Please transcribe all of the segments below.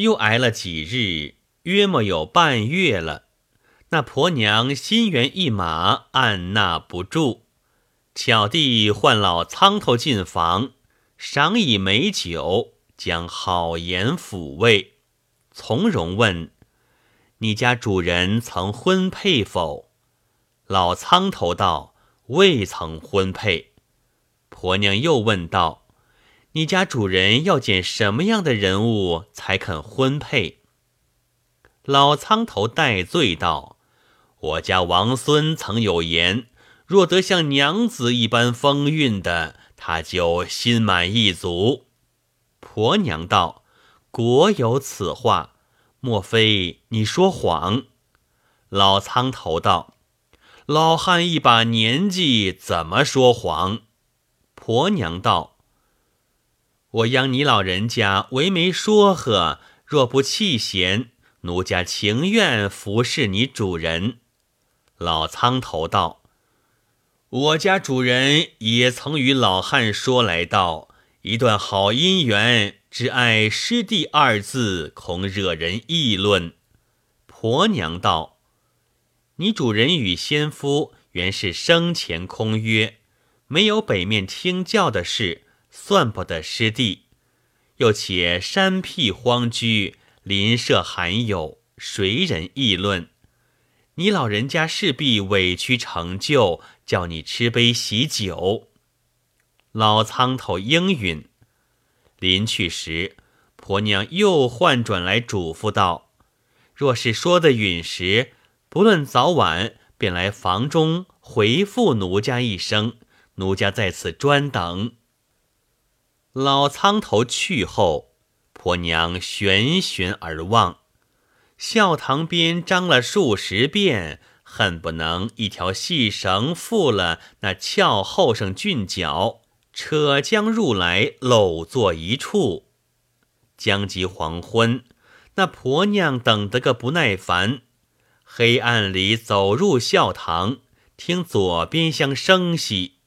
又挨了几日，约莫有半月了。那婆娘心猿意马，按捺不住，巧弟唤老苍头进房，赏以美酒，将好言抚慰，从容问：“你家主人曾婚配否？”老苍头道：“未曾婚配。”婆娘又问道：“你家主人要拣什么样的人物才肯婚配？”老苍头戴罪道。我家王孙曾有言，若得像娘子一般风韵的，他就心满意足。婆娘道：“果有此话，莫非你说谎？”老苍头道：“老汉一把年纪，怎么说谎？”婆娘道：“我央你老人家为媒说和，若不弃嫌，奴家情愿服侍你主人。”老苍头道：“我家主人也曾与老汉说来道，一段好姻缘，只爱师弟二字，恐惹人议论。”婆娘道：“你主人与先夫原是生前空约，没有北面听教的事，算不得失地。又且山僻荒居，邻舍罕有，谁人议论？”你老人家势必委屈成就，叫你吃杯喜酒。老苍头应允。临去时，婆娘又换转来嘱咐道：“若是说的允时，不论早晚，便来房中回复奴家一声，奴家在此专等。”老苍头去后，婆娘悬悬而望。笑堂边张了数十遍，恨不能一条细绳缚了那俏后生俊脚，扯将入来搂坐一处。将及黄昏，那婆娘等得个不耐烦，黑暗里走入笑堂，听左边厢声息，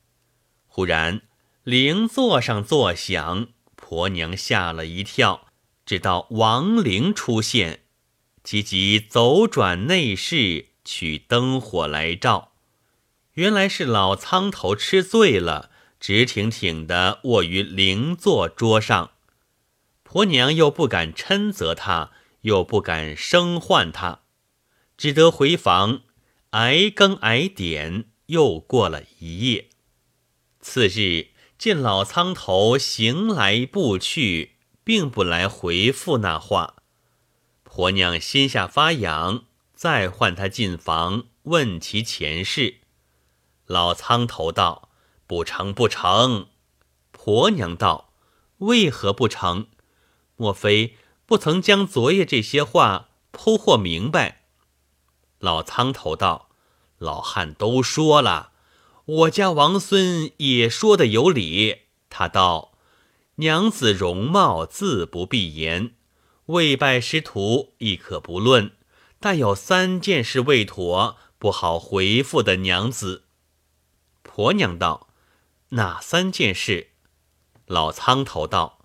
忽然灵座上作响，婆娘吓了一跳，直到亡灵出现。急急走转内室，取灯火来照，原来是老苍头吃醉了，直挺挺的卧于灵座桌上。婆娘又不敢嗔责他，又不敢生唤他，只得回房挨更挨点，又过了一夜。次日见老苍头行来步去，并不来回复那话。婆娘心下发痒，再唤他进房问其前世。老苍头道：“不成，不成。”婆娘道：“为何不成？莫非不曾将昨夜这些话铺货明白？”老苍头道：“老汉都说了，我家王孙也说的有理。他道：娘子容貌自不必言。”未拜师徒亦可不论，但有三件事未妥，不好回复的娘子。婆娘道：“哪三件事？”老苍头道：“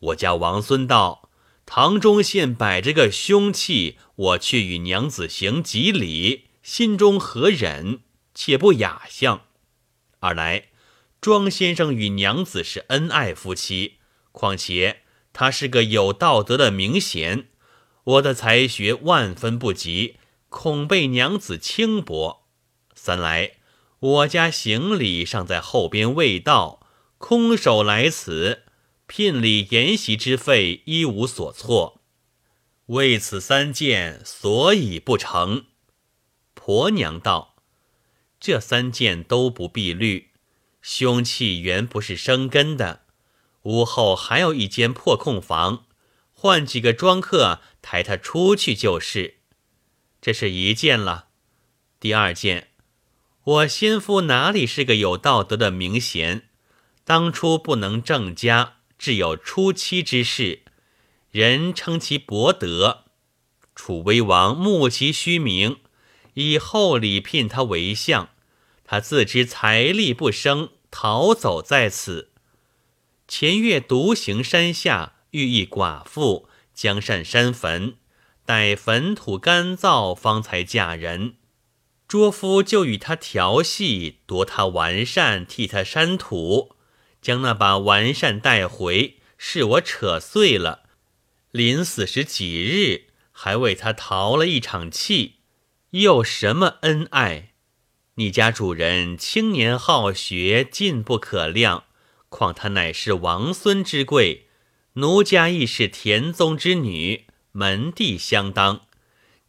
我家王孙道，堂中现摆着个凶器，我却与娘子行吉礼，心中何忍？且不雅相。二来，庄先生与娘子是恩爱夫妻，况且。”他是个有道德的名贤，我的才学万分不及，恐被娘子轻薄。三来，我家行李尚在后边未到，空手来此，聘礼筵席之费一无所措。为此三件，所以不成。婆娘道：“这三件都不必虑，凶器原不是生根的。”屋后还有一间破空房，换几个庄客抬他出去就是。这是一件了。第二件，我先夫哪里是个有道德的名贤？当初不能正家，只有初妻之事，人称其博德。楚威王慕其虚名，以厚礼聘他为相，他自知财力不生，逃走在此。前月独行山下，遇一寡妇，将善山坟，待坟土干燥，方才嫁人。卓夫就与他调戏，夺他完善，替他删土，将那把完善带回，是我扯碎了。临死时几日，还为他逃了一场气，又什么恩爱？你家主人青年好学，进不可量，况他乃是王孙之贵。奴家亦是田宗之女，门第相当。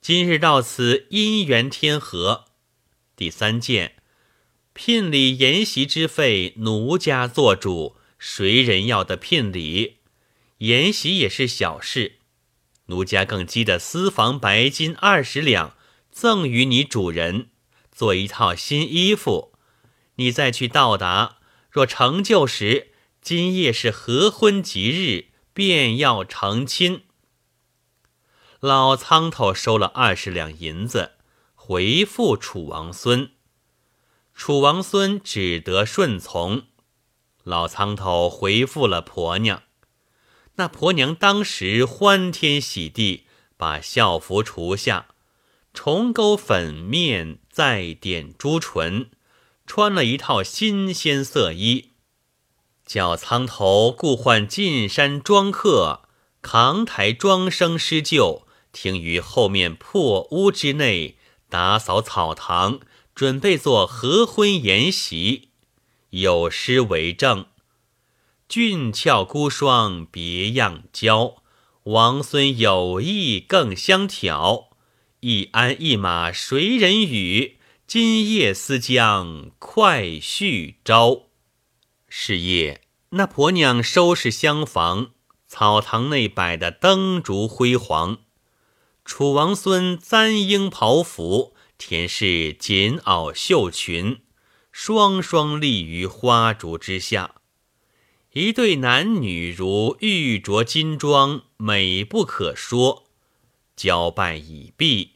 今日到此，姻缘天合。第三件，聘礼筵席之费，奴家做主，谁人要的聘礼？筵席也是小事，奴家更积的私房白金二十两，赠与你主人，做一套新衣服。你再去到达，若成就时，今夜是合婚吉日。便要成亲，老苍头收了二十两银子，回复楚王孙。楚王孙只得顺从。老苍头回复了婆娘，那婆娘当时欢天喜地，把孝服除下，重勾粉面，再点朱唇，穿了一套新鲜色衣。叫苍头故唤进山庄客，扛抬庄生施救，停于后面破屋之内，打扫草堂，准备做合婚筵席。有诗为证：俊俏孤霜别样娇，王孙有意更相挑。一鞍一马谁人与？今夜思将快婿招。是夜，那婆娘收拾厢房，草堂内摆的灯烛辉煌。楚王孙簪缨袍服，田氏锦袄绣裙，双双立于花烛之下。一对男女如玉镯金装，美不可说。交拜已毕，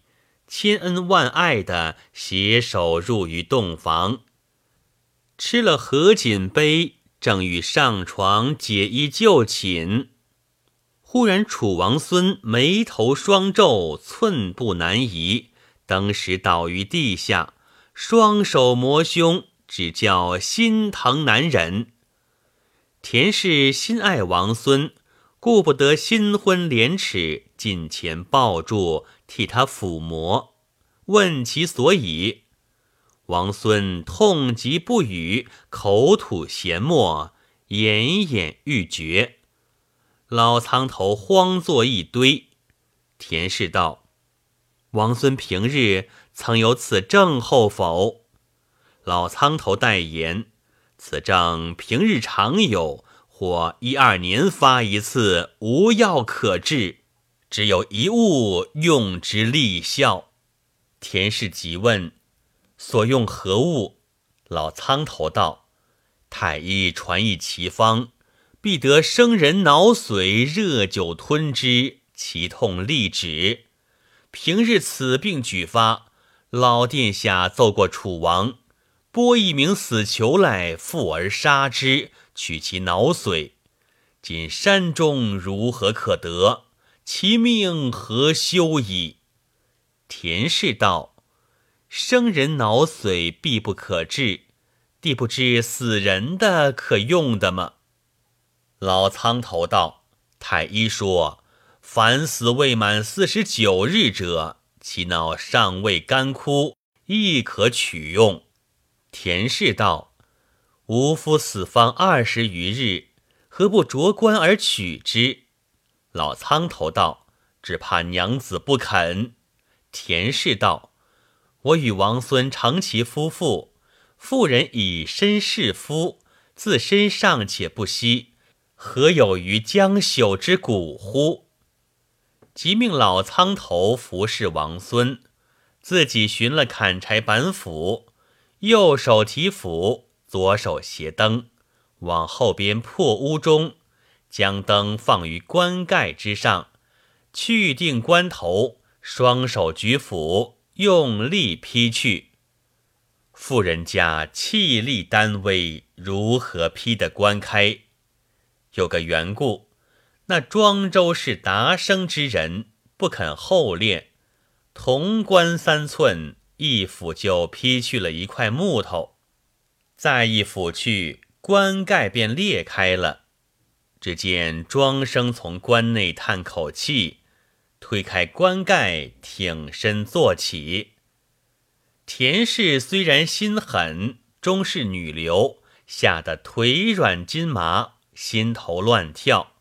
千恩万爱的携手入于洞房。吃了合锦杯，正欲上床解衣就寝，忽然楚王孙眉头双皱，寸步难移，登时倒于地下，双手摩胸，只叫心疼难忍。田氏心爱王孙，顾不得新婚廉耻，近前抱住，替他抚摩，问其所以。王孙痛极不语，口吐涎沫，奄奄欲绝。老苍头慌作一堆。田氏道：“王孙平日曾有此症候否？”老苍头代言：“此症平日常有，或一二年发一次，无药可治，只有一物用之立效。”田氏急问。所用何物？老苍头道：“太医传一奇方，必得生人脑髓，热酒吞之，其痛立止。平日此病举发，老殿下奏过楚王，拨一名死囚来，负而杀之，取其脑髓。今山中如何可得？其命何休矣？”田氏道。生人脑髓必不可治，地不知死人的可用的吗？老苍头道：“太医说，凡死未满四十九日者，其脑尚未干枯，亦可取用。”田氏道：“吾夫死方二十余日，何不着棺而取之？”老苍头道：“只怕娘子不肯。”田氏道。我与王孙成其夫妇，妇人以身侍夫，自身尚且不惜，何有于将朽之骨乎？即命老苍头服侍王孙，自己寻了砍柴板斧，右手提斧，左手携灯，往后边破屋中，将灯放于棺盖之上，去定棺头，双手举斧。用力劈去，妇人家气力单微，如何劈得棺开？有个缘故，那庄周是达生之人，不肯后练，铜棺三寸，一斧就劈去了一块木头，再一斧去，棺盖便裂开了。只见庄生从棺内叹口气，推开棺盖，挺身坐起。田氏虽然心狠，终是女流，吓得腿软筋麻，心头乱跳，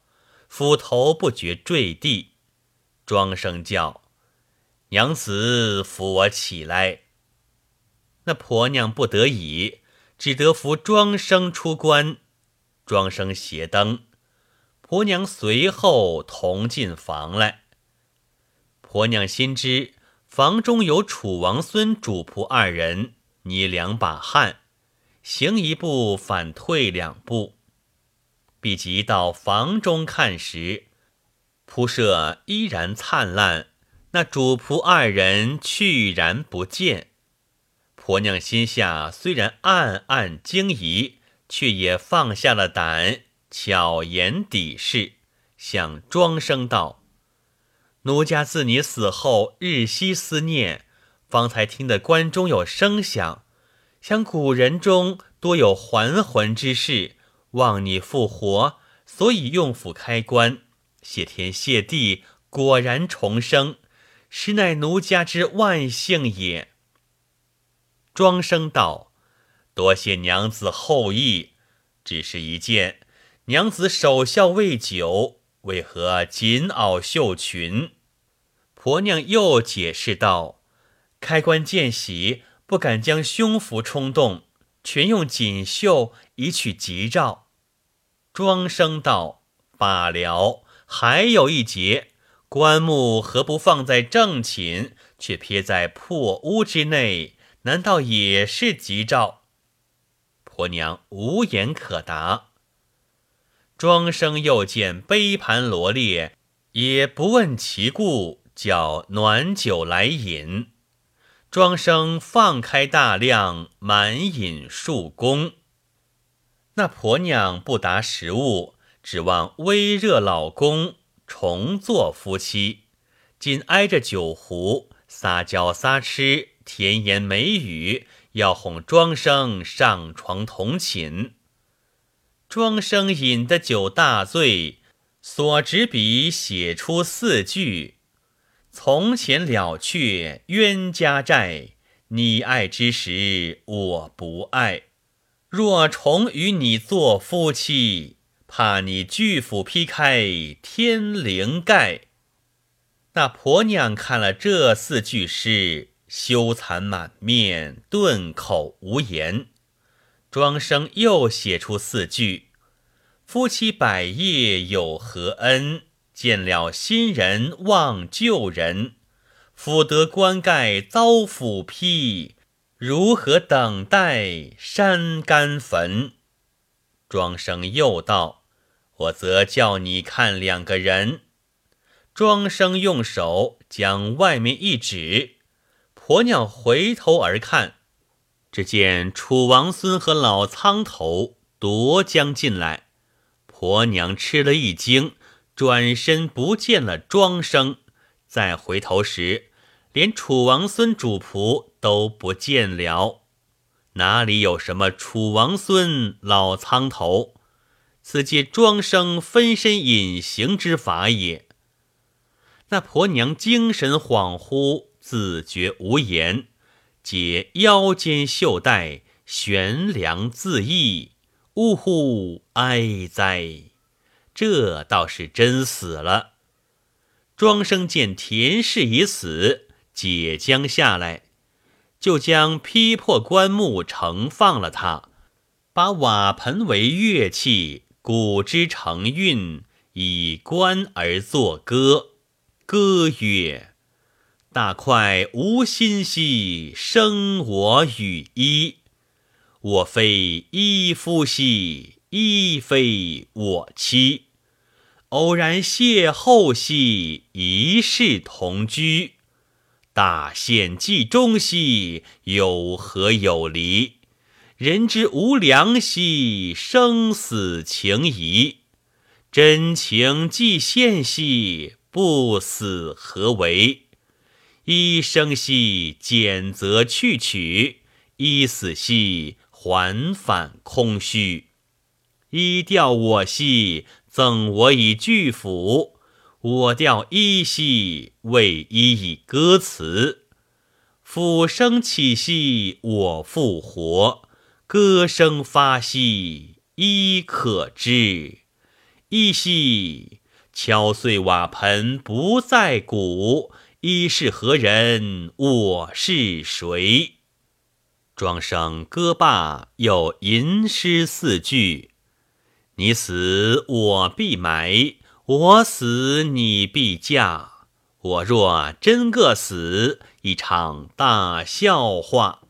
斧头不觉坠地。庄生叫娘子扶我起来。那婆娘不得已，只得扶庄生出关。庄生携灯。婆娘随后同进房来。婆娘心知房中有楚王孙主仆二人，捏两把汗，行一步反退两步。必即到房中看时，铺设依然灿烂，那主仆二人去然不见。婆娘心下虽然暗暗惊疑，却也放下了胆。巧言抵事，向庄生道：“奴家自你死后，日夕思念，方才听得关中有声响，想古人中多有还魂之事，望你复活，所以用斧开棺。谢天谢地，果然重生，实乃奴家之万幸也。”庄生道：“多谢娘子厚意，只是一件。”娘子守孝未久，为何紧袄绣裙？婆娘又解释道：“开棺见喜，不敢将胸服冲动，全用锦绣以取吉兆。”庄生道：“罢了，还有一节，棺木何不放在正寝，却撇在破屋之内？难道也是吉兆？”婆娘无言可答。庄生又见杯盘罗列，也不问其故，叫暖酒来饮。庄生放开大量，满饮数功。那婆娘不答食物，指望微热老公重做夫妻，紧挨着酒壶，撒娇撒痴，甜言美语，要哄庄生上床同寝。庄生饮得酒大醉，所执笔写出四句：“从前了却冤家债，你爱之时我不爱。若重与你做夫妻，怕你巨斧劈开天灵盖。”那婆娘看了这四句诗，羞惭满面，顿口无言。庄生又写出四句：“夫妻百业有何恩？见了新人忘旧人。斧得棺盖遭斧劈，如何等待山干坟？”庄生又道：“我则叫你看两个人。”庄生用手将外面一指，婆娘回头而看。只见楚王孙和老苍头夺将进来，婆娘吃了一惊，转身不见了庄生。再回头时，连楚王孙主仆都不见了，哪里有什么楚王孙老苍头？此皆庄生分身隐形之法也。那婆娘精神恍惚，自觉无言。解腰间袖带，悬梁自缢。呜呼哀哉！这倒是真死了。庄生见田氏已死，解将下来，就将劈破棺木盛放了他，把瓦盆为乐器，鼓之成韵，以棺而作歌，歌曰。大块无心兮，生我与衣。我非衣夫兮，衣非我妻。偶然邂逅兮，一世同居。大限既终兮，有何有离？人之无良兮，生死情谊。真情既现兮，不死何为？一生兮俭则去取，一死兮还返空虚。一调我兮，赠我以巨斧；我调一兮，为一以歌词。斧声起兮，我复活；歌声发兮，一可知。一兮，敲碎瓦盆不在鼓。一是何人？我是谁？庄生歌罢，又吟诗四句：你死我必埋，我死你必嫁。我若真个死，一场大笑话。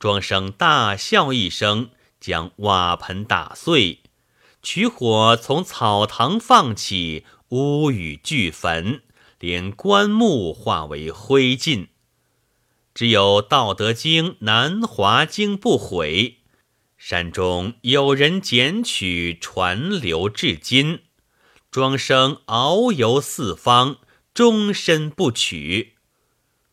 庄生大笑一声，将瓦盆打碎。取火从草堂放起，屋宇俱焚，连棺木化为灰烬。只有《道德经》《南华经》不毁，山中有人捡取，传流至今。庄生遨游四方，终身不取。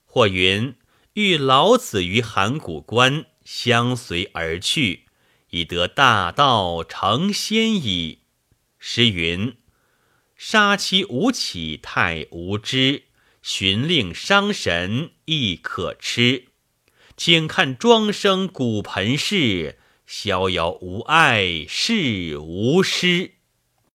或云遇老子于函谷关，相随而去。以得大道成仙矣。诗云：“杀妻无起太无知，寻令伤神亦可吃。”请看庄生骨盆事，逍遥无碍是无诗。